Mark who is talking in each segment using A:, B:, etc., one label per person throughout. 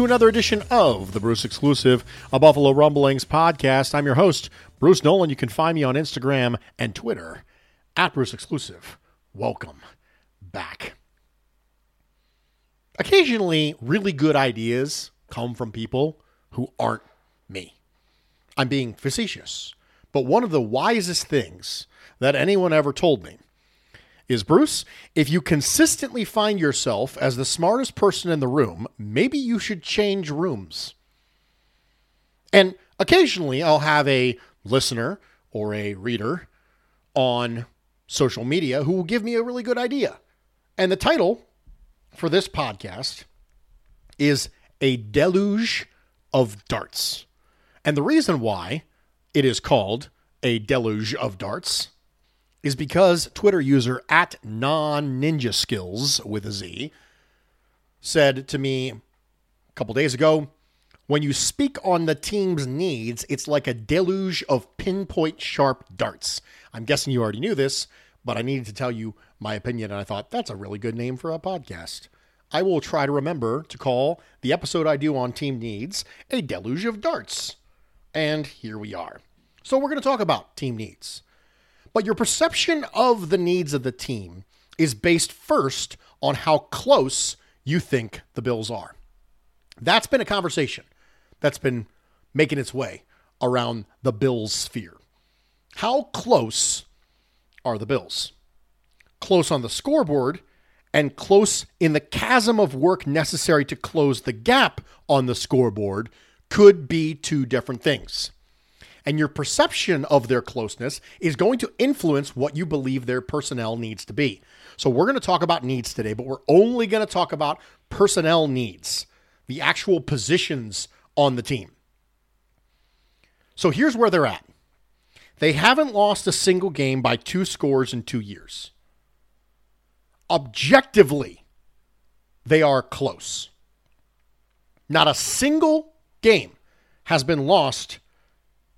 A: to another edition of the Bruce Exclusive, a Buffalo Rumblings podcast. I'm your host, Bruce Nolan. You can find me on Instagram and Twitter at Bruce Exclusive. Welcome back. Occasionally, really good ideas come from people who aren't me. I'm being facetious, but one of the wisest things that anyone ever told me is Bruce, if you consistently find yourself as the smartest person in the room, maybe you should change rooms. And occasionally I'll have a listener or a reader on social media who will give me a really good idea. And the title for this podcast is A Deluge of Darts. And the reason why it is called A Deluge of Darts is because Twitter user at non ninja skills with a Z said to me a couple days ago when you speak on the team's needs, it's like a deluge of pinpoint sharp darts. I'm guessing you already knew this, but I needed to tell you my opinion, and I thought that's a really good name for a podcast. I will try to remember to call the episode I do on team needs a deluge of darts. And here we are. So, we're going to talk about team needs. But your perception of the needs of the team is based first on how close you think the Bills are. That's been a conversation that's been making its way around the Bills sphere. How close are the Bills? Close on the scoreboard and close in the chasm of work necessary to close the gap on the scoreboard could be two different things and your perception of their closeness is going to influence what you believe their personnel needs to be. So, we're going to talk about needs today, but we're only going to talk about personnel needs, the actual positions on the team. So, here's where they're at they haven't lost a single game by two scores in two years. Objectively, they are close. Not a single game has been lost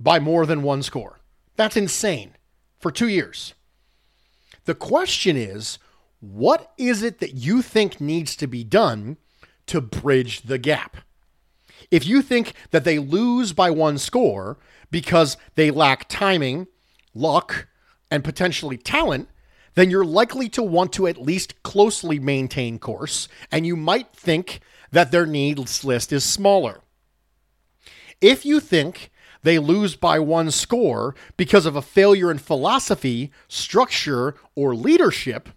A: by more than one score. That's insane for two years. The question is what is it that you think needs to be done to bridge the gap? If you think that they lose by one score because they lack timing, luck, and potentially talent, then you're likely to want to at least closely maintain course, and you might think that their needs list is smaller. If you think they lose by one score because of a failure in philosophy, structure, or leadership,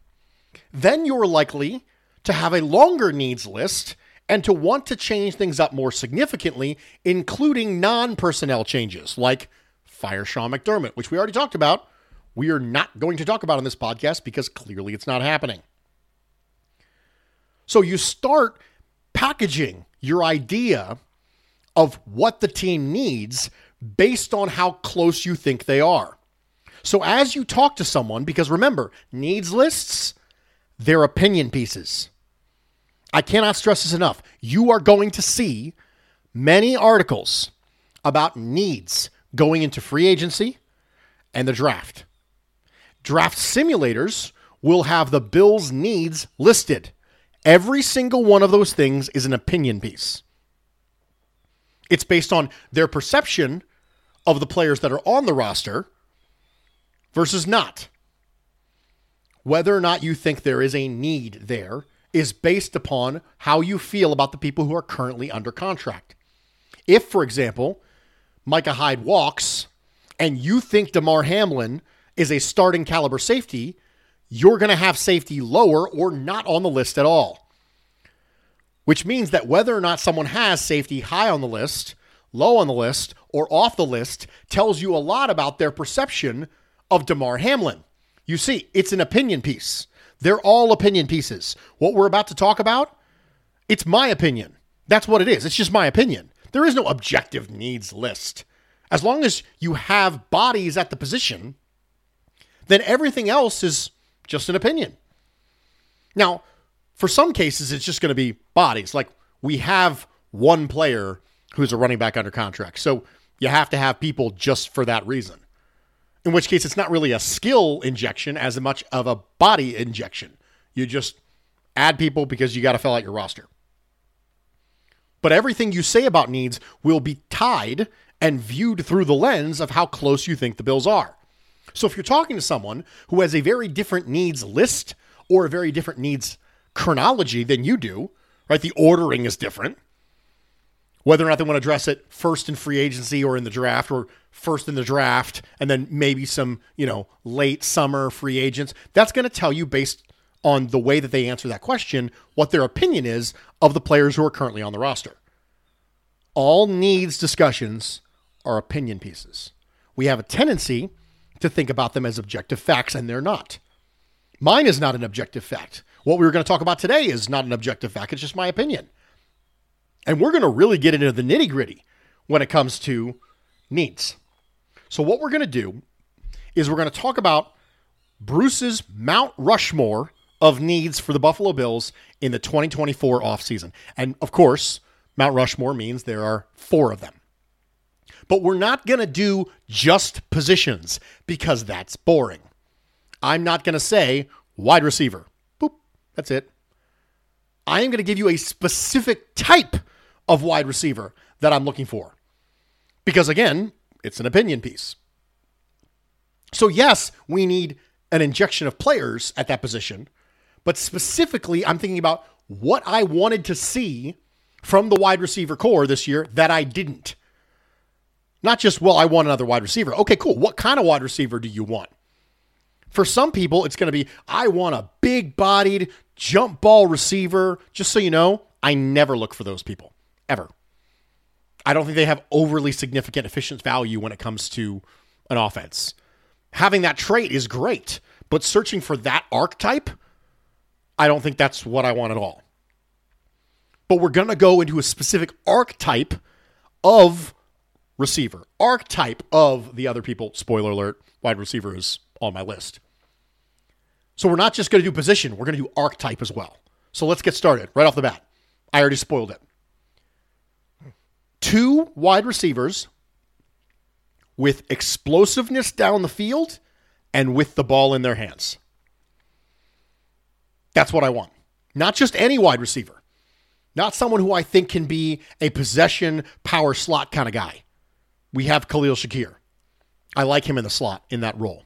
A: then you're likely to have a longer needs list and to want to change things up more significantly, including non personnel changes like fire Sean McDermott, which we already talked about. We are not going to talk about on this podcast because clearly it's not happening. So you start packaging your idea of what the team needs based on how close you think they are. So as you talk to someone, because remember, needs lists, they're opinion pieces. I cannot stress this enough. You are going to see many articles about needs going into free agency and the draft. draft simulators will have the Bills' needs listed. Every single one of those things is an opinion piece. It's based on their perception of the players that are on the roster versus not. Whether or not you think there is a need there is based upon how you feel about the people who are currently under contract. If, for example, Micah Hyde walks and you think Damar Hamlin is a starting caliber safety, you're going to have safety lower or not on the list at all. Which means that whether or not someone has safety high on the list, low on the list, or off the list tells you a lot about their perception of Damar Hamlin. You see, it's an opinion piece. They're all opinion pieces. What we're about to talk about, it's my opinion. That's what it is. It's just my opinion. There is no objective needs list. As long as you have bodies at the position, then everything else is just an opinion. Now, for some cases, it's just going to be bodies. Like we have one player who's a running back under contract. So you have to have people just for that reason. In which case, it's not really a skill injection as much of a body injection. You just add people because you got to fill out your roster. But everything you say about needs will be tied and viewed through the lens of how close you think the Bills are. So if you're talking to someone who has a very different needs list or a very different needs chronology than you do, right? The ordering is different. Whether or not they want to address it first in free agency or in the draft or first in the draft and then maybe some, you know, late summer free agents, that's going to tell you based on the way that they answer that question what their opinion is of the players who are currently on the roster. All needs discussions are opinion pieces. We have a tendency to think about them as objective facts, and they're not. Mine is not an objective fact. What we were going to talk about today is not an objective fact, it's just my opinion. And we're going to really get into the nitty gritty when it comes to needs. So, what we're going to do is we're going to talk about Bruce's Mount Rushmore of needs for the Buffalo Bills in the 2024 offseason. And of course, Mount Rushmore means there are four of them. But we're not going to do just positions because that's boring. I'm not going to say wide receiver. Boop. That's it. I am going to give you a specific type of wide receiver that I'm looking for. Because again, it's an opinion piece. So, yes, we need an injection of players at that position, but specifically, I'm thinking about what I wanted to see from the wide receiver corps this year that I didn't. Not just, well, I want another wide receiver. Okay, cool. What kind of wide receiver do you want? For some people, it's going to be, I want a big bodied jump ball receiver. Just so you know, I never look for those people, ever. I don't think they have overly significant efficient value when it comes to an offense. Having that trait is great, but searching for that archetype, I don't think that's what I want at all. But we're going to go into a specific archetype of receiver, archetype of the other people. Spoiler alert, wide receiver is on my list. So we're not just going to do position, we're going to do archetype as well. So let's get started right off the bat. I already spoiled it. Two wide receivers with explosiveness down the field and with the ball in their hands. That's what I want. Not just any wide receiver, not someone who I think can be a possession power slot kind of guy we have Khalil Shakir. I like him in the slot in that role.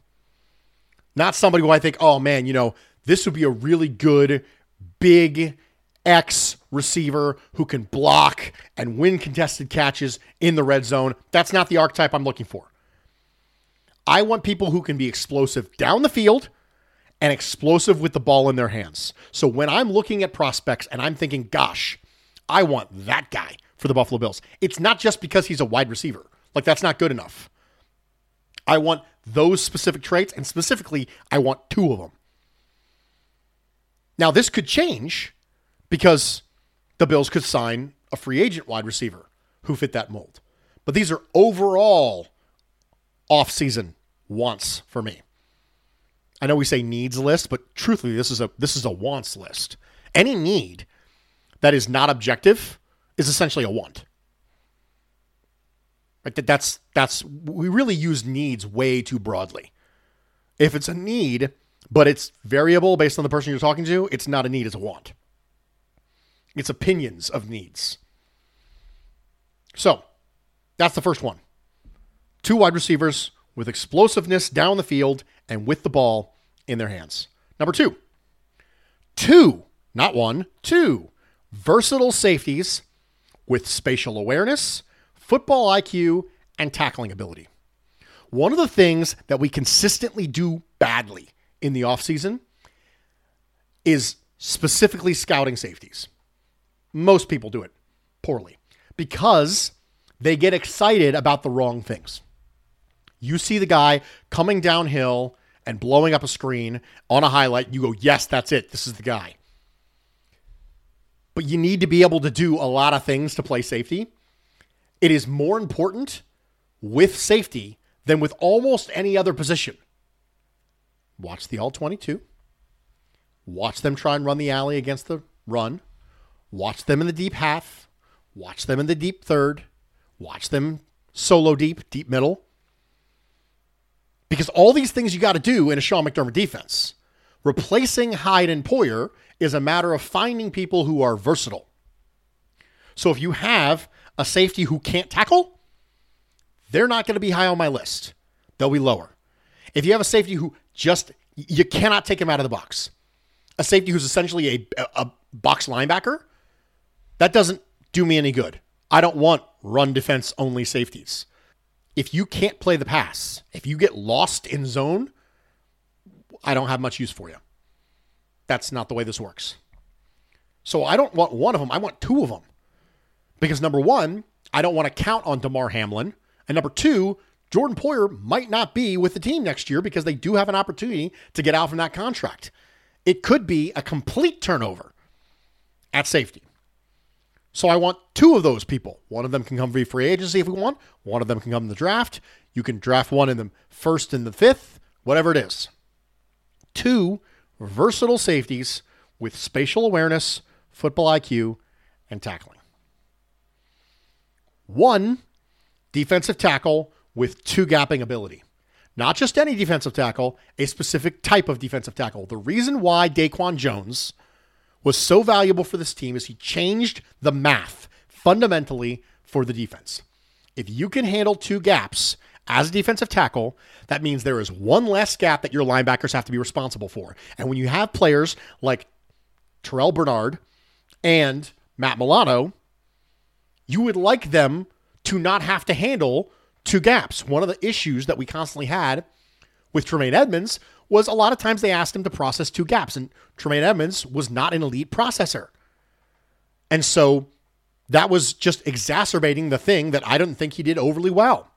A: Not somebody who I think, oh man, you know, this would be a really good, big X receiver who can block and win contested catches in the red zone. That's not the archetype I'm looking for. I want people who can be explosive down the field and explosive with the ball in their hands. So when I'm looking at prospects and I'm thinking, gosh, I want that guy for the Buffalo Bills, it's not just because he's a wide receiver. Like, that's not good enough. I want those specific traits, and specifically, I want two of them. Now, this could change because the Bills could sign a free agent wide receiver who fit that mold. But these are overall off-season wants for me. I know we say needs list, but truthfully, this is a this is a wants list. Any need that is not objective is essentially a want. Right? That that's that's we really use needs way too broadly. If it's a need, but it's variable based on the person you're talking to, it's not a need, it's a want. It's opinions of needs. So that's the first one. Two wide receivers with explosiveness down the field and with the ball in their hands. Number two, two, not one, two versatile safeties with spatial awareness, football IQ, and tackling ability. One of the things that we consistently do badly in the offseason is specifically scouting safeties. Most people do it poorly because they get excited about the wrong things. You see the guy coming downhill and blowing up a screen on a highlight, you go, yes, that's it. This is the guy. But you need to be able to do a lot of things to play safety. It is more important with safety than with almost any other position. Watch the all 22. Watch them try and run the alley against the run. Watch them in the deep half. Watch them in the deep third. Watch them solo deep, deep middle. Because all these things you got to do in a Sean McDermott defense. Replacing Hyde and Poyer is a matter of finding people who are versatile. So if you have a safety who can't tackle, they're not going to be high on my list. They'll be lower. If you have a safety who just, you cannot take him out of the box, a safety who's essentially a, a box linebacker, that doesn't do me any good. I don't want run defense only safeties. If you can't play the pass, if you get lost in zone, I don't have much use for you. That's not the way this works. So I don't want one of them. I want two of them. Because number one, I don't want to count on Damar Hamlin. And number two, Jordan Poyer might not be with the team next year because they do have an opportunity to get out from that contract. It could be a complete turnover at safety. So I want two of those people. One of them can come via free agency if we want. One of them can come in the draft. You can draft one in the first and the fifth, whatever it is. Two versatile safeties with spatial awareness, football IQ, and tackling. One defensive tackle with two gapping ability. Not just any defensive tackle, a specific type of defensive tackle. The reason why Daquan Jones was so valuable for this team is he changed the math fundamentally for the defense. If you can handle two gaps as a defensive tackle, that means there is one less gap that your linebackers have to be responsible for. And when you have players like Terrell Bernard and Matt Milano, you would like them to not have to handle two gaps. One of the issues that we constantly had with Tremaine Edmunds was a lot of times they asked him to process two gaps, and Tremaine Edmunds was not an elite processor. And so that was just exacerbating the thing that I don't think he did overly well.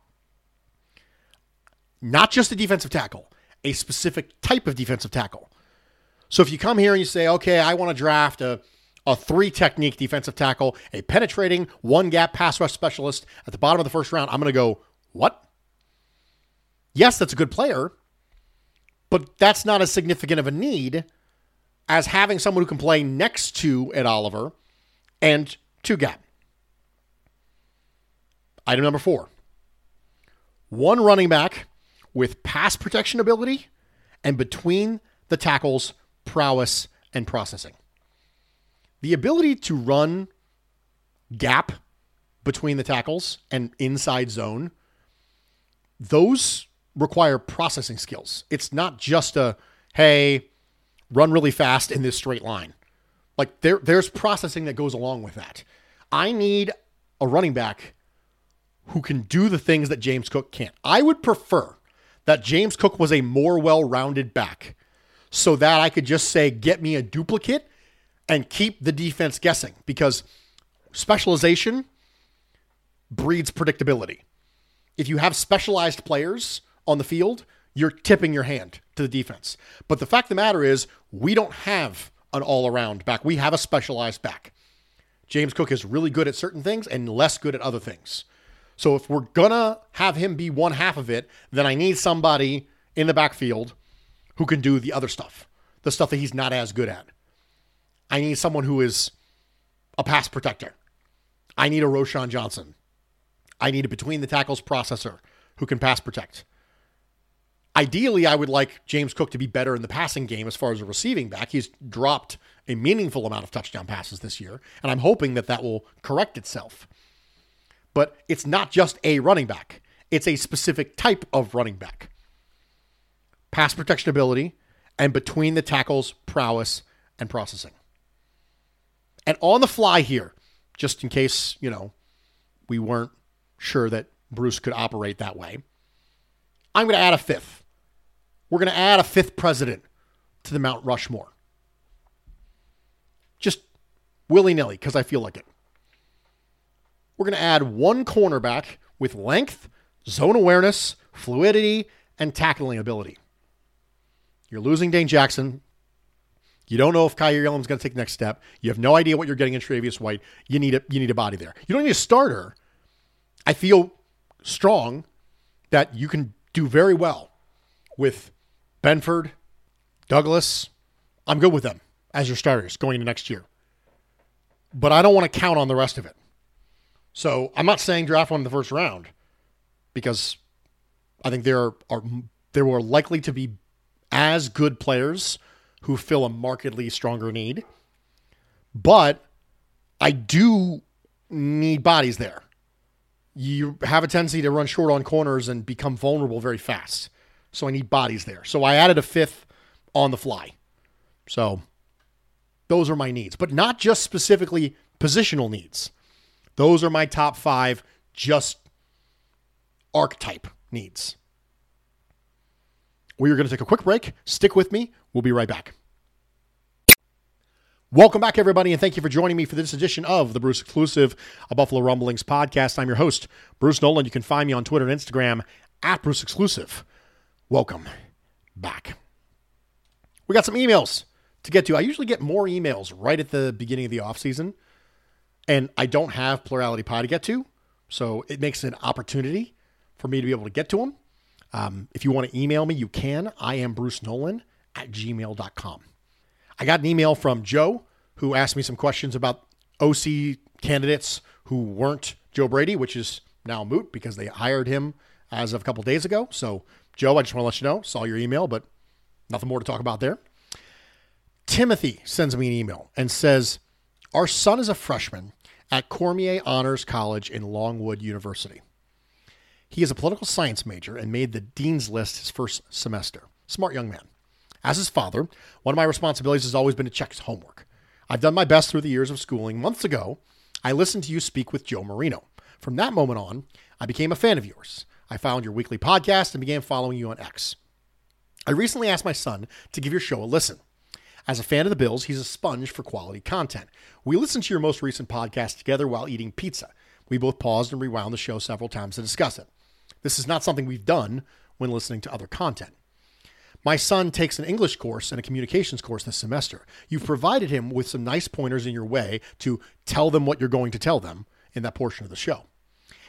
A: Not just a defensive tackle, a specific type of defensive tackle. So if you come here and you say, okay, I want to draft a, a three technique defensive tackle, a penetrating one gap pass rush specialist at the bottom of the first round, I'm going to go, what? Yes, that's a good player, but that's not as significant of a need as having someone who can play next to Ed Oliver and two gap. Item number four one running back with pass protection ability and between the tackles, prowess, and processing. The ability to run gap between the tackles and inside zone, those require processing skills. It's not just a, hey, run really fast in this straight line. Like there, there's processing that goes along with that. I need a running back who can do the things that James Cook can't. I would prefer that James Cook was a more well rounded back so that I could just say, get me a duplicate and keep the defense guessing because specialization breeds predictability. If you have specialized players on the field, you're tipping your hand to the defense. But the fact of the matter is, we don't have an all around back. We have a specialized back. James Cook is really good at certain things and less good at other things. So if we're gonna have him be one half of it, then I need somebody in the backfield who can do the other stuff, the stuff that he's not as good at. I need someone who is a pass protector. I need a Roschon Johnson. I need a between the tackles processor who can pass protect. Ideally, I would like James Cook to be better in the passing game as far as a receiving back. He's dropped a meaningful amount of touchdown passes this year, and I'm hoping that that will correct itself. But it's not just a running back, it's a specific type of running back. Pass protection ability and between the tackles, prowess, and processing. And on the fly here, just in case, you know, we weren't sure that Bruce could operate that way, I'm going to add a fifth. We're going to add a fifth president to the Mount Rushmore. Just willy nilly, because I feel like it. We're going to add one cornerback with length, zone awareness, fluidity, and tackling ability. You're losing Dane Jackson. You don't know if Kaiir Elam's going to take the next step. You have no idea what you're getting in Tre'Davious White. You need a you need a body there. You don't need a starter. I feel strong that you can do very well with Benford, Douglas. I'm good with them as your starters going into next year. But I don't want to count on the rest of it. So I'm not saying draft one in the first round because I think there are there were likely to be as good players who fill a markedly stronger need. But I do need bodies there. You have a tendency to run short on corners and become vulnerable very fast. So I need bodies there. So I added a fifth on the fly. So those are my needs, but not just specifically positional needs. Those are my top five, just archetype needs. We are going to take a quick break. Stick with me. We'll be right back. Welcome back, everybody, and thank you for joining me for this edition of the Bruce Exclusive, a Buffalo Rumblings podcast. I'm your host, Bruce Nolan. You can find me on Twitter and Instagram at Bruce Exclusive. Welcome back. We got some emails to get to. I usually get more emails right at the beginning of the off season, and I don't have Plurality Pie to get to, so it makes an opportunity for me to be able to get to them. Um, if you want to email me, you can. I am Bruce Nolan at gmail.com. I got an email from Joe who asked me some questions about OC candidates who weren't Joe Brady, which is now moot because they hired him as of a couple days ago. So, Joe, I just want to let you know, saw your email, but nothing more to talk about there. Timothy sends me an email and says, Our son is a freshman at Cormier Honors College in Longwood University. He is a political science major and made the dean's list his first semester. Smart young man. As his father, one of my responsibilities has always been to check his homework. I've done my best through the years of schooling. Months ago, I listened to you speak with Joe Marino. From that moment on, I became a fan of yours. I found your weekly podcast and began following you on X. I recently asked my son to give your show a listen. As a fan of the Bills, he's a sponge for quality content. We listened to your most recent podcast together while eating pizza. We both paused and rewound the show several times to discuss it. This is not something we've done when listening to other content. My son takes an English course and a communications course this semester. You've provided him with some nice pointers in your way to tell them what you're going to tell them in that portion of the show.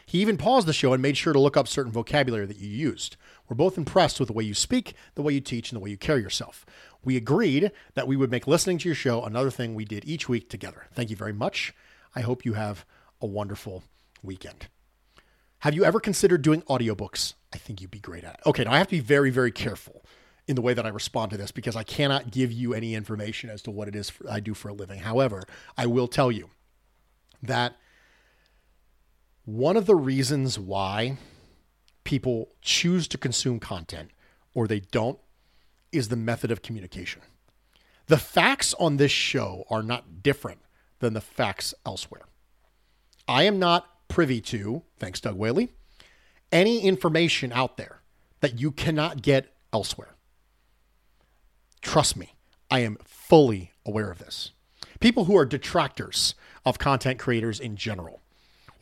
A: He even paused the show and made sure to look up certain vocabulary that you used. We're both impressed with the way you speak, the way you teach, and the way you carry yourself. We agreed that we would make listening to your show another thing we did each week together. Thank you very much. I hope you have a wonderful weekend. Have you ever considered doing audiobooks? I think you'd be great at it. Okay, now I have to be very, very careful in the way that I respond to this because I cannot give you any information as to what it is I do for a living. However, I will tell you that one of the reasons why people choose to consume content or they don't is the method of communication. The facts on this show are not different than the facts elsewhere. I am not privy to, thanks Doug Whaley, any information out there that you cannot get elsewhere. Trust me, I am fully aware of this. People who are detractors of content creators in general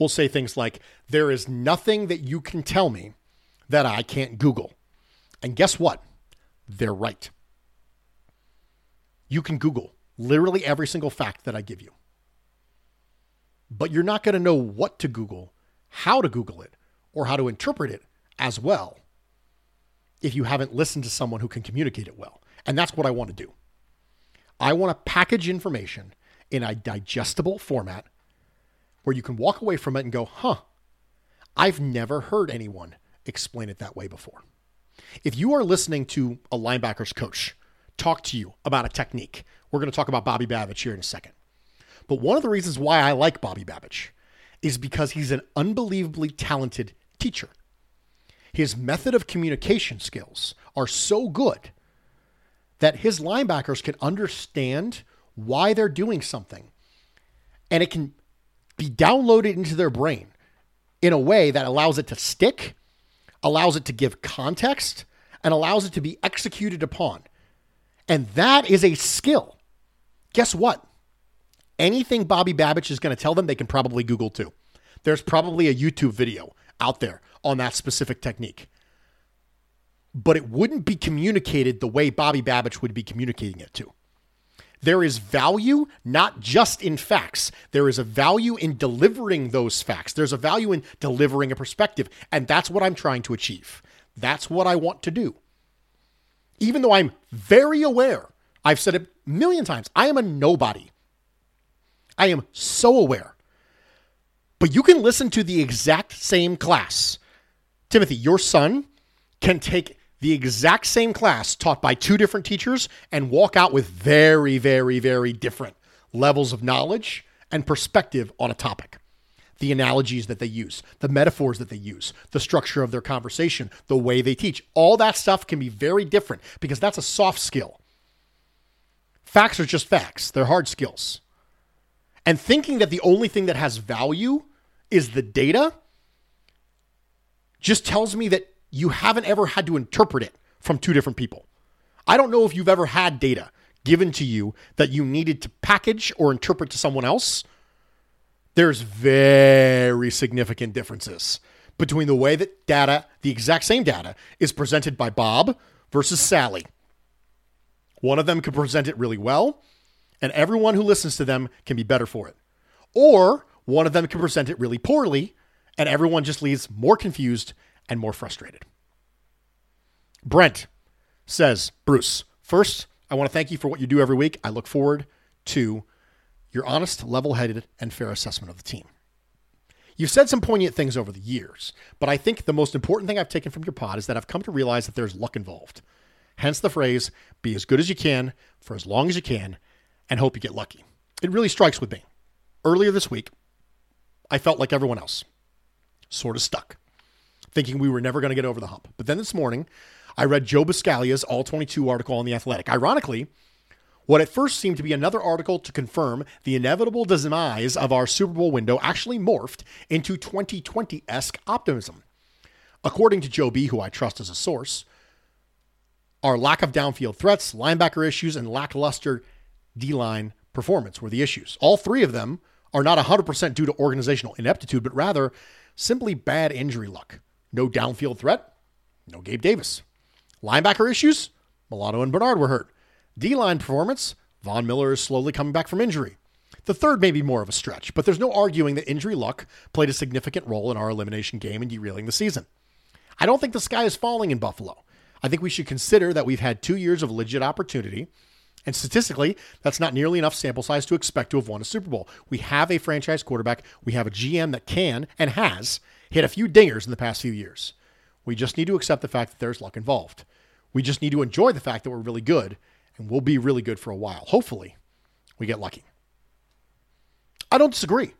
A: will say things like, There is nothing that you can tell me that I can't Google. And guess what? They're right. You can Google literally every single fact that I give you but you're not going to know what to Google, how to Google it, or how to interpret it as well if you haven't listened to someone who can communicate it well. And that's what I want to do. I want to package information in a digestible format where you can walk away from it and go, huh, I've never heard anyone explain it that way before. If you are listening to a linebackers coach talk to you about a technique, we're going to talk about Bobby Babich here in a second. But one of the reasons why I like Bobby Babich is because he's an unbelievably talented teacher. His method of communication skills are so good that his linebackers can understand why they're doing something and it can be downloaded into their brain in a way that allows it to stick, allows it to give context, and allows it to be executed upon. And that is a skill. Guess what? Anything Bobby Babich is going to tell them, they can probably Google too. There's probably a YouTube video out there on that specific technique. But it wouldn't be communicated the way Bobby Babich would be communicating it to. There is value not just in facts. There is a value in delivering those facts. There's a value in delivering a perspective. And that's what I'm trying to achieve. That's what I want to do. Even though I'm very aware, I've said it a million times, I am a nobody. I am so aware. But you can listen to the exact same class. Timothy, your son can take the exact same class taught by two different teachers and walk out with very, very, very different levels of knowledge and perspective on a topic. The analogies that they use, the metaphors that they use, the structure of their conversation, the way they teach, all that stuff can be very different because that's a soft skill. Facts are just facts, they're hard skills. And thinking that the only thing that has value is the data just tells me that you haven't ever had to interpret it from two different people. I don't know if you've ever had data given to you that you needed to package or interpret to someone else. There's very significant differences between the way that data, the exact same data, is presented by Bob versus Sally. One of them can present it really well, and everyone who listens to them can be better for it. Or one of them can present it really poorly, and everyone just leaves more confused and more frustrated. Brent says, Bruce, first, I want to thank you for what you do every week. I look forward to your honest, level headed, and fair assessment of the team. You've said some poignant things over the years, but I think the most important thing I've taken from your pod is that I've come to realize that there's luck involved. Hence the phrase, be as good as you can for as long as you can and hope you get lucky. It really strikes with me. Earlier this week, I felt like everyone else, sort of stuck thinking we were never going to get over the hump. But then this morning, I read Joe Buscaglia's All 22 article on The Athletic. Ironically, what at first seemed to be another article to confirm the inevitable demise of our Super Bowl window actually morphed into 2020 esque optimism. According to Joe B., who I trust as a source, our lack of downfield threats, linebacker issues, and lackluster D line performance were the issues. All three of them are not 100% due to organizational ineptitude, but rather simply bad injury luck. No downfield threat. No Gabe Davis. Linebacker issues. Milano and Bernard were hurt. D line performance. Von Miller is slowly coming back from injury. The third may be more of a stretch, but there's no arguing that injury luck played a significant role in our elimination game and derailing the season. I don't think the sky is falling in Buffalo. I think we should consider that we've had two years of legit opportunity, and statistically, that's not nearly enough sample size to expect to have won a Super Bowl. We have a franchise quarterback, we have a GM that can and has hit a few dingers in the past few years. We just need to accept the fact that there's luck involved. We just need to enjoy the fact that we're really good and we'll be really good for a while. Hopefully, we get lucky. I don't disagree.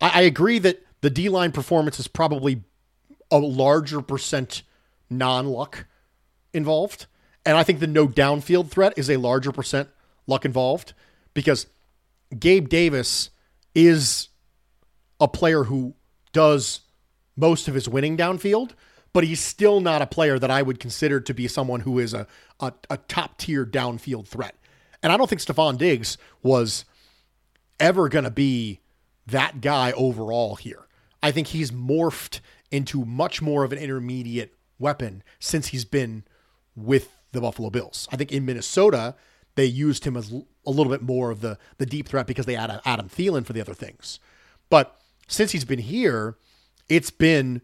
A: I, I agree that the D line performance is probably a larger percent non luck involved. And I think the no downfield threat is a larger percent luck involved because Gabe Davis is a player who does most of his winning downfield, but he's still not a player that I would consider to be someone who is a, a, a top tier downfield threat. And I don't think Stefon Diggs was ever going to be that guy overall here. I think he's morphed into much more of an intermediate weapon since he's been with the Buffalo Bills. I think in Minnesota, they used him as a little bit more of the, the deep threat because they had Adam Thielen for the other things. But since he's been here, it's been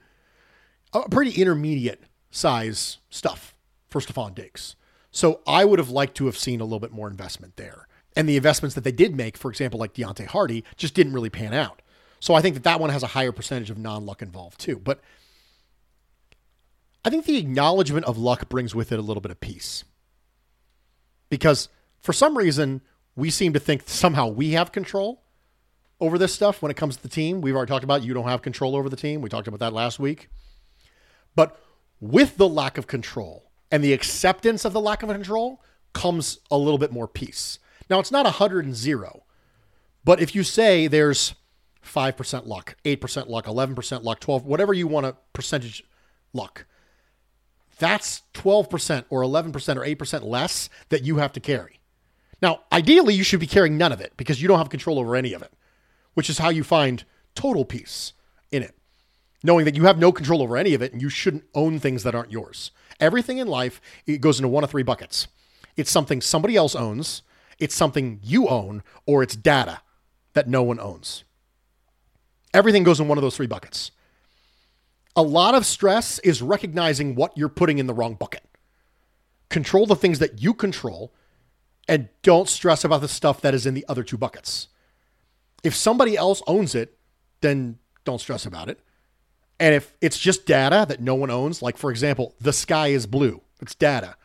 A: a pretty intermediate size stuff for Stefon Diggs. So I would have liked to have seen a little bit more investment there. And the investments that they did make, for example, like Deonte Harty, just didn't really pan out. So I think that that one has a higher percentage of non luck involved too. But I think the acknowledgement of luck brings with it a little bit of peace. Because for some reason, we seem to think somehow we have control over this stuff when it comes to the team. We've already talked about you don't have control over the team. We talked about that last week. But with the lack of control and the acceptance of the lack of control comes a little bit more peace. Now, it's not 100 and 0, but if you say there's 5% luck, 8% luck, 11% luck, 12, whatever you want a percentage luck, that's 12% or 11% or 8% less that you have to carry. Now, ideally, you should be carrying none of it because you don't have control over any of it, which is how you find total peace in it. Knowing that you have no control over any of it and you shouldn't own things that aren't yours. Everything in life it goes into one of three buckets. It's something somebody else owns, it's something you own, or it's data that no one owns. Everything goes in one of those three buckets. A lot of stress is recognizing what you're putting in the wrong bucket. Control the things that you control and don't stress about the stuff that is in the other two buckets. If somebody else owns it, then don't stress about it. And if it's just data that no one owns, like for example, the sky is blue, it's data.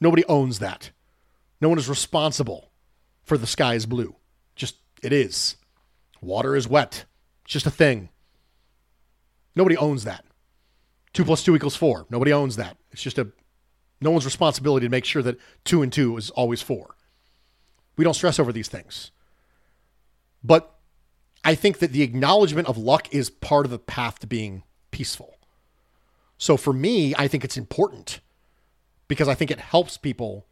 A: Nobody owns that. No one is responsible for the sky is blue. Just it is. Water is wet. It's just a thing. Nobody owns that. Two plus two equals four. Nobody owns that. It's just a no one's responsibility to make sure that two and two is always four. We don't stress over these things. But I think that the acknowledgement of luck is part of the path to being peaceful. So for me, I think it's important because I think it helps people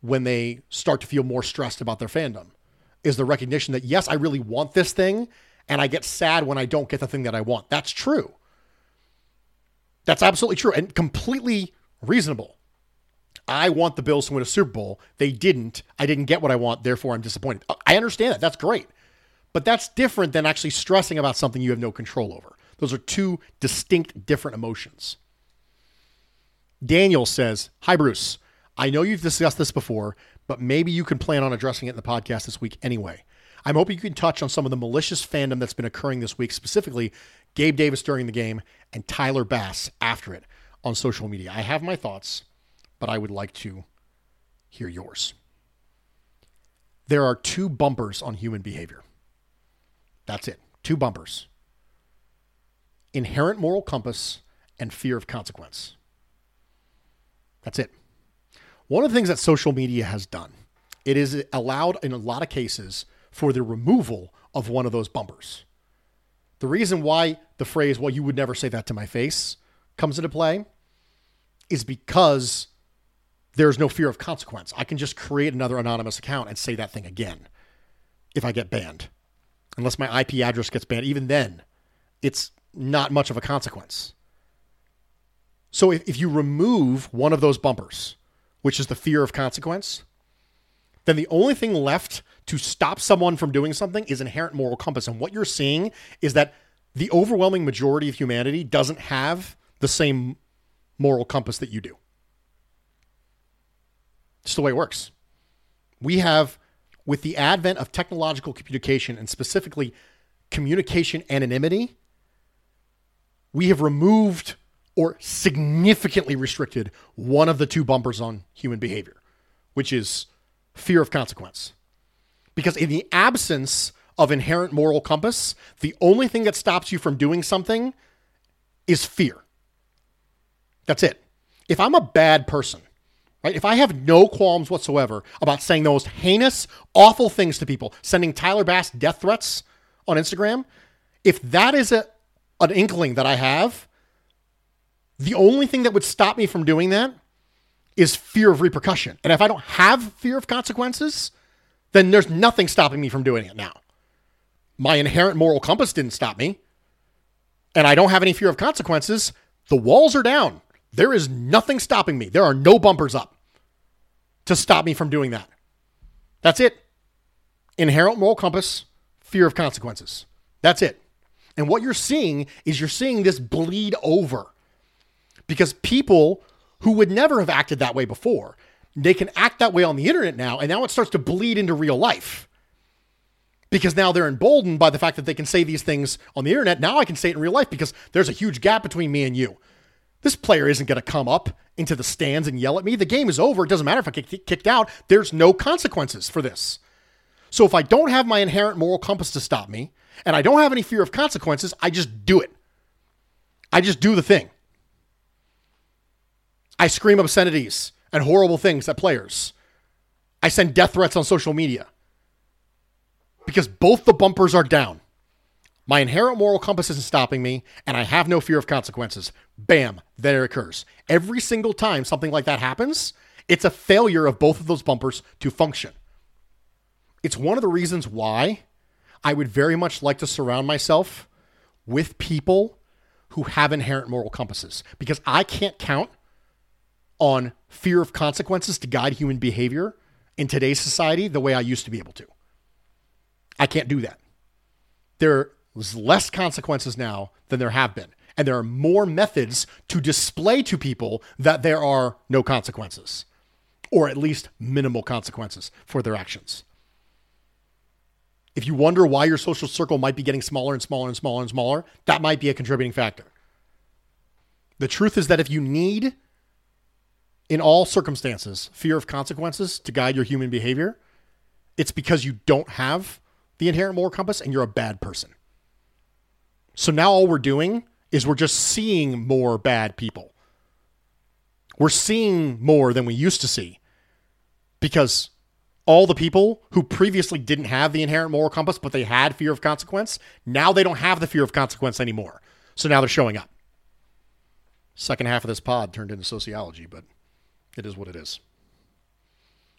A: when they start to feel more stressed about their fandom is the recognition that yes, I really want this thing and I get sad when I don't get the thing that I want. That's true. That's absolutely true and completely reasonable. I want the Bills to win a Super Bowl. They didn't. I didn't get what I want. Therefore, I'm disappointed. I understand that. That's great. But that's different than actually stressing about something you have no control over. Those are two distinct, different emotions. Daniel says, Hi, Bruce. I know you've discussed this before, but maybe you can plan on addressing it in the podcast this week anyway. I'm hoping you can touch on some of the malicious fandom that's been occurring this week, specifically Gabe Davis during the game and Tyler Bass after it on social media. I have my thoughts, but I would like to hear yours. There are two bumpers on human behavior. That's it. Two bumpers inherent moral compass and fear of consequence. That's it. One of the things that social media has done, it is allowed in a lot of cases for the removal of one of those bumpers. The reason why the phrase, well, you would never say that to my face, comes into play is because there's no fear of consequence. I can just create another anonymous account and say that thing again if I get banned unless my IP address gets banned. Even then, it's not much of a consequence. So if, if you remove one of those bumpers, which is the fear of consequence, then the only thing left to stop someone from doing something is inherent moral compass. And what you're seeing is that the overwhelming majority of humanity doesn't have the same moral compass that you do. It's the way it works. We have with the advent of technological communication and specifically communication anonymity, we have removed or significantly restricted one of the two bumpers on human behavior, which is fear of consequence. Because in the absence of inherent moral compass, the only thing that stops you from doing something is fear. That's it. If I'm a bad person, Right? If I have no qualms whatsoever about saying the most heinous, awful things to people, sending Tyler Bass death threats on Instagram, if that is a, an inkling that I have, the only thing that would stop me from doing that is fear of repercussion. And if I don't have fear of consequences, then there's nothing stopping me from doing it now. My inherent moral compass didn't stop me, and I don't have any fear of consequences. The walls are down. There is nothing stopping me. There are no bumpers up to stop me from doing that. That's it. Inherent moral compass, fear of consequences. That's it. And what you're seeing is you're seeing this bleed over because people who would never have acted that way before, they can act that way on the internet now, and now it starts to bleed into real life. Because now they're emboldened by the fact that they can say these things on the internet. Now I can say it in real life because there's a huge gap between me and you. This player isn't going to come up into the stands and yell at me. The game is over. It doesn't matter if I get kicked out. There's no consequences for this. So if I don't have my inherent moral compass to stop me and I don't have any fear of consequences, I just do it. I just do the thing. I scream obscenities and horrible things at players. I send death threats on social media because both the bumpers are down. My inherent moral compass isn't stopping me, and I have no fear of consequences. Bam, there it occurs. Every single time something like that happens, it's a failure of both of those bumpers to function. It's one of the reasons why I would very much like to surround myself with people who have inherent moral compasses because I can't count on fear of consequences to guide human behavior in today's society the way I used to be able to. I can't do that. There's less consequences now than there have been. And there are more methods to display to people that there are no consequences, or at least minimal consequences for their actions. If you wonder why your social circle might be getting smaller and smaller and smaller and smaller, that might be a contributing factor. The truth is that if you need, in all circumstances, fear of consequences to guide your human behavior, it's because you don't have the inherent moral compass and you're a bad person. So now all we're doing is we're just seeing more bad people. We're seeing more than we used to see because all the people who previously didn't have the inherent moral compass, but they had fear of consequence, now they don't have the fear of consequence anymore. So now they're showing up. Second half of this pod turned into sociology, but it is what it is.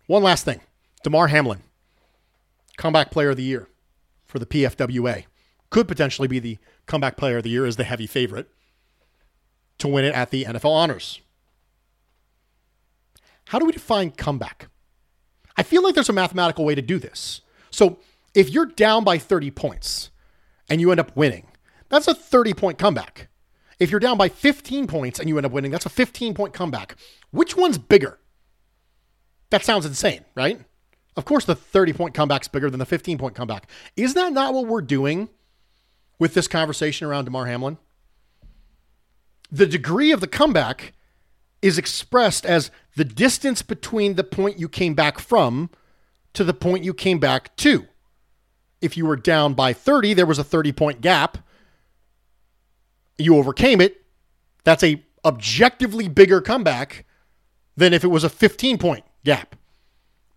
A: One last thing Damar Hamlin, comeback player of the year for the PFWA. Could potentially be the comeback player of the year as the heavy favorite to win it at the NFL Honors. How do we define comeback? I feel like there's a mathematical way to do this. So if you're down by 30 points and you end up winning, that's a 30 point comeback. If you're down by 15 points and you end up winning, that's a 15 point comeback. Which one's bigger? That sounds insane, right? Of course, the 30 point comeback's bigger than the 15 point comeback. Is that not what we're doing with this conversation around Damar Hamlin? The degree of the comeback is expressed as the distance between the point you came back from to the point you came back to. If you were down by 30, there was a 30 point gap. You overcame it. That's a objectively bigger comeback than if it was a 15 point gap.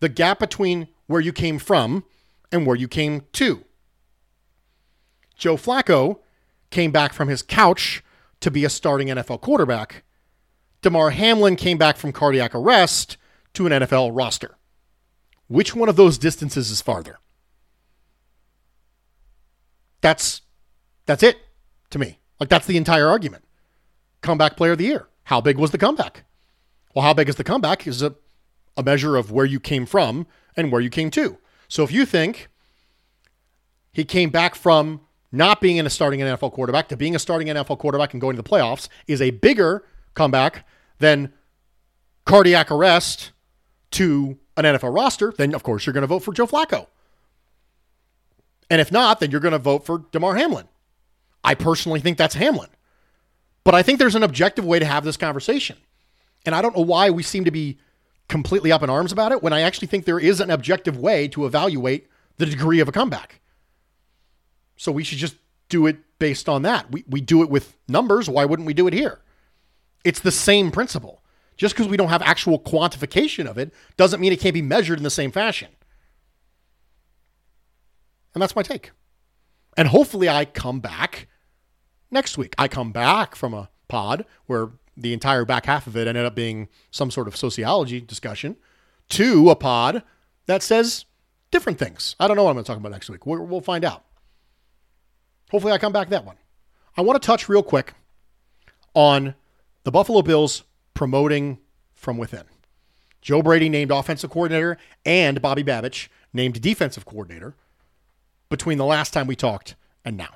A: The gap between where you came from and where you came to. Joe Flacco came back from his couch to be a starting NFL quarterback. Damar Hamlin came back from cardiac arrest to an NFL roster. Which one of those distances is farther? That's that's it to me. Like that's the entire argument. Comeback player of the year. How big was the comeback? Well, how big is the comeback is a, a measure of where you came from and where you came to. So if you think he came back from not being in a starting NFL quarterback to being a starting NFL quarterback and going to the playoffs is a bigger comeback than cardiac arrest to an NFL roster, then of course you're going to vote for Joe Flacco. And if not, then you're going to vote for Damar Hamlin. I personally think that's Hamlin. But I think there's an objective way to have this conversation. And I don't know why we seem to be completely up in arms about it when I actually think there is an objective way to evaluate the degree of a comeback. So we should just do it based on that. We, we do it with numbers. Why wouldn't we do it here? It's the same principle. Just because we don't have actual quantification of it doesn't mean it can't be measured in the same fashion. And that's my take. And hopefully I come back next week. I come back from a pod where the entire back half of it ended up being some sort of sociology discussion to a pod that says different things. I don't know what I'm going to talk about next week. We'll, we'll find out. Hopefully I come back to that one. I want to touch real quick on the Buffalo Bills promoting from within. Joe Brady named offensive coordinator and Bobby Babich named defensive coordinator between the last time we talked and now.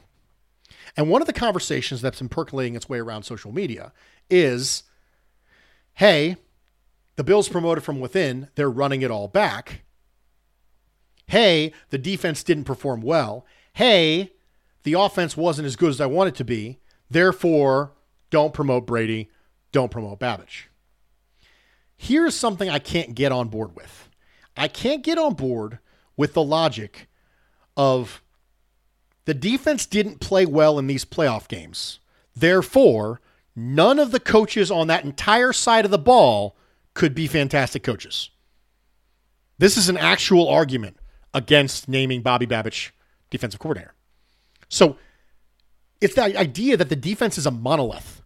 A: And one of the conversations that's been percolating its way around social media is hey, the Bills promoted from within, they're running it all back. Hey, the defense didn't perform well. Hey, the offense wasn't as good as I want it to be. Therefore, don't promote Brady, don't promote Babich. Here's something I can't get on board with. I can't get on board with the logic of the defense didn't play well in these playoff games. Therefore, none of the coaches on that entire side of the ball could be fantastic coaches. This is an actual argument against naming Bobby Babich defensive coordinator. So it's the idea that the defense is a monolith.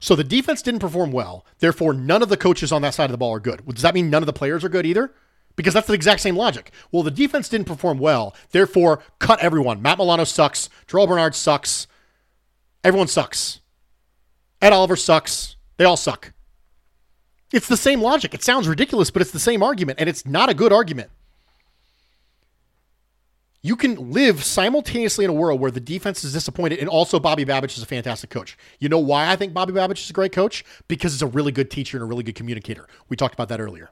A: So the defense didn't perform well. Therefore, none of the coaches on that side of the ball are good. Does that mean none of the players are good either? Because that's the exact same logic. Well, the defense didn't perform well. Therefore, cut everyone. Matt Milano sucks. Terrell Bernard sucks. Everyone sucks. Ed Oliver sucks. They all suck. It's the same logic. It sounds ridiculous, but it's the same argument, and it's not a good argument. You can live simultaneously in a world where the defense is disappointed and also Bobby Babich is a fantastic coach. You know why I think Bobby Babich is a great coach? Because he's a really good teacher and a really good communicator. We talked about that earlier.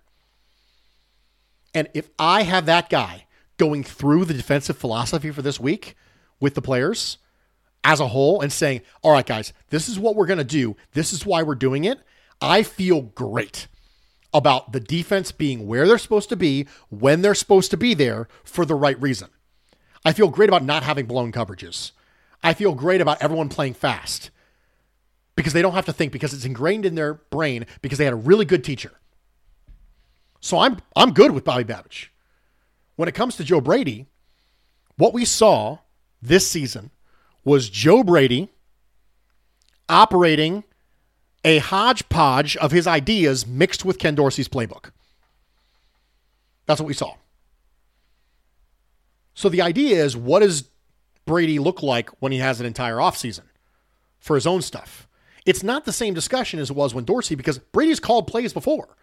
A: And if I have that guy going through the defensive philosophy for this week with the players as a whole and saying, all right, guys, this is what we're going to do, this is why we're doing it, I feel great about the defense being where they're supposed to be, when they're supposed to be there for the right reason. I feel great about not having blown coverages. I feel great about everyone playing fast because they don't have to think because it's ingrained in their brain because they had a really good teacher. So I'm I'm good with Bobby Babich. When it comes to Joe Brady, what we saw this season was Joe Brady operating a hodgepodge of his ideas mixed with Ken Dorsey's playbook. That's what we saw. So the idea is what does Brady look like when he has an entire offseason for his own stuff? It's not the same discussion as it was when Dorsey because Brady's called plays before.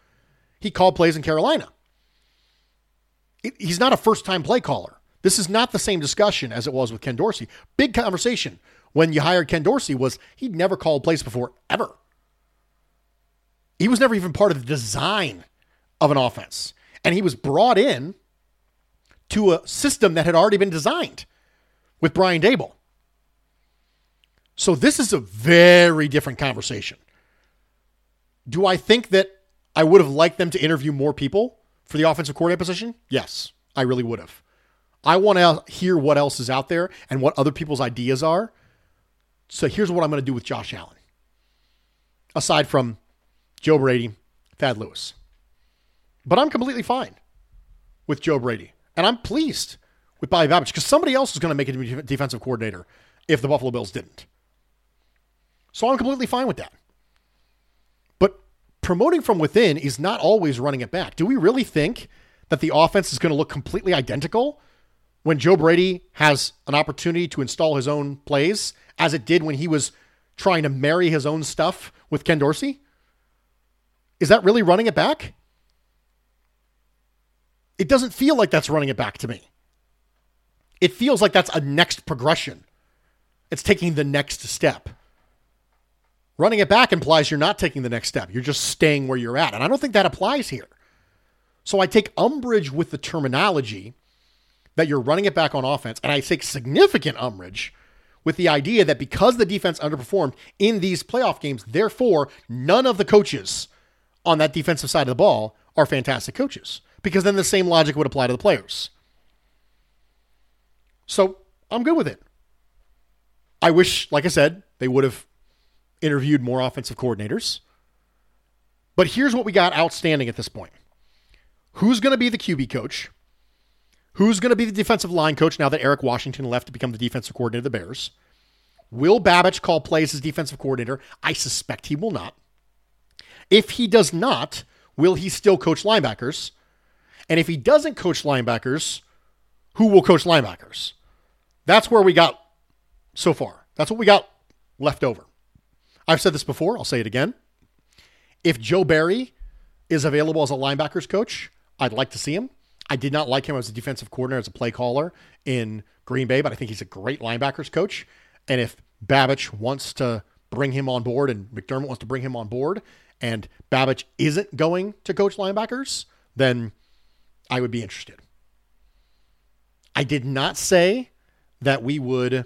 A: He called plays in Carolina. He's not a first time play caller. This is not the same discussion as it was with Ken Dorsey. Big conversation when you hired Ken Dorsey was he'd never called plays before ever. He was never even part of the design of an offense. And he was brought in to a system that had already been designed with Brian Daboll. So this is a very different conversation. Do I think that I would have liked them to interview more people for the offensive coordinator position? Yes, I really would have. I want to hear what else is out there and what other people's ideas are. So here's what I'm going to do with Josh Allen. Aside from Joe Brady, Thad Lewis. But I'm completely fine with Joe Brady. And I'm pleased with Bobby Babich because somebody else is going to make a defensive coordinator if the Buffalo Bills didn't. So I'm completely fine with that. But promoting from within is not always running it back. Do we really think that the offense is going to look completely identical when Joe Brady has an opportunity to install his own plays as it did when he was trying to marry his own stuff with Ken Dorsey? Is that really running it back? It doesn't feel like that's running it back to me. It feels like that's a next progression. It's taking the next step. Running it back implies you're not taking the next step. You're just staying where you're at. And I don't think that applies here. So I take umbrage with the terminology that you're running it back on offense. And I take significant umbrage with the idea that because the defense underperformed in these playoff games, therefore, none of the coaches on that defensive side of the ball are fantastic coaches because then the same logic would apply to the players. So I'm good with it. I wish, like I said, they would have interviewed more offensive coordinators. But here's what we got outstanding at this point who's going to be the QB coach? Who's going to be the defensive line coach now that Eric Washington left to become the defensive coordinator of the Bears? Will Babich call plays as defensive coordinator? I suspect he will not. If he does not, will he still coach linebackers? And if he doesn't coach linebackers, who will coach linebackers? That's where we got so far. That's what we got left over. I've said this before, I'll say it again. If Joe Barry is available as a linebackers coach, I'd like to see him. I did not like him as a defensive coordinator, as a play caller in Green Bay, but I think he's a great linebackers coach. And if Babich wants to bring him on board and McDermott wants to bring him on board and Babich isn't going to coach linebackers, then I would be interested. I did not say that we would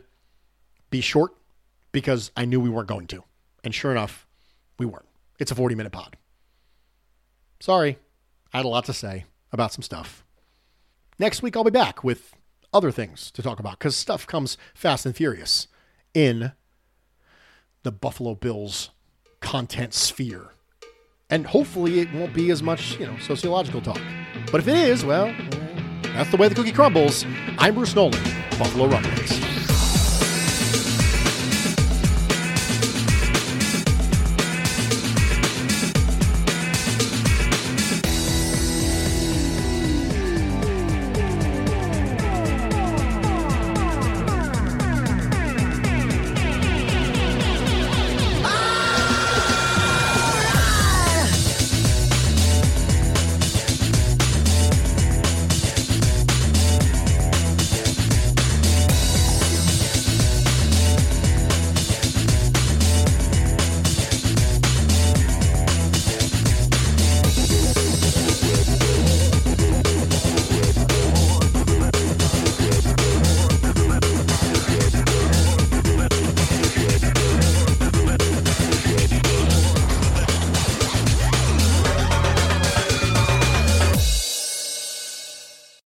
A: be short because I knew we weren't going to. And sure enough, We weren't. It's a 40 minute pod. Sorry, I had a lot to say about some stuff. Next week, I'll be back with other things to talk about because stuff comes fast and furious in the Buffalo Bills content sphere. And hopefully, it won't be as much, you know, sociological talk. But if it is, well, that's the way the cookie crumbles. I'm Bruce Nolan, Buffalo Rumblings.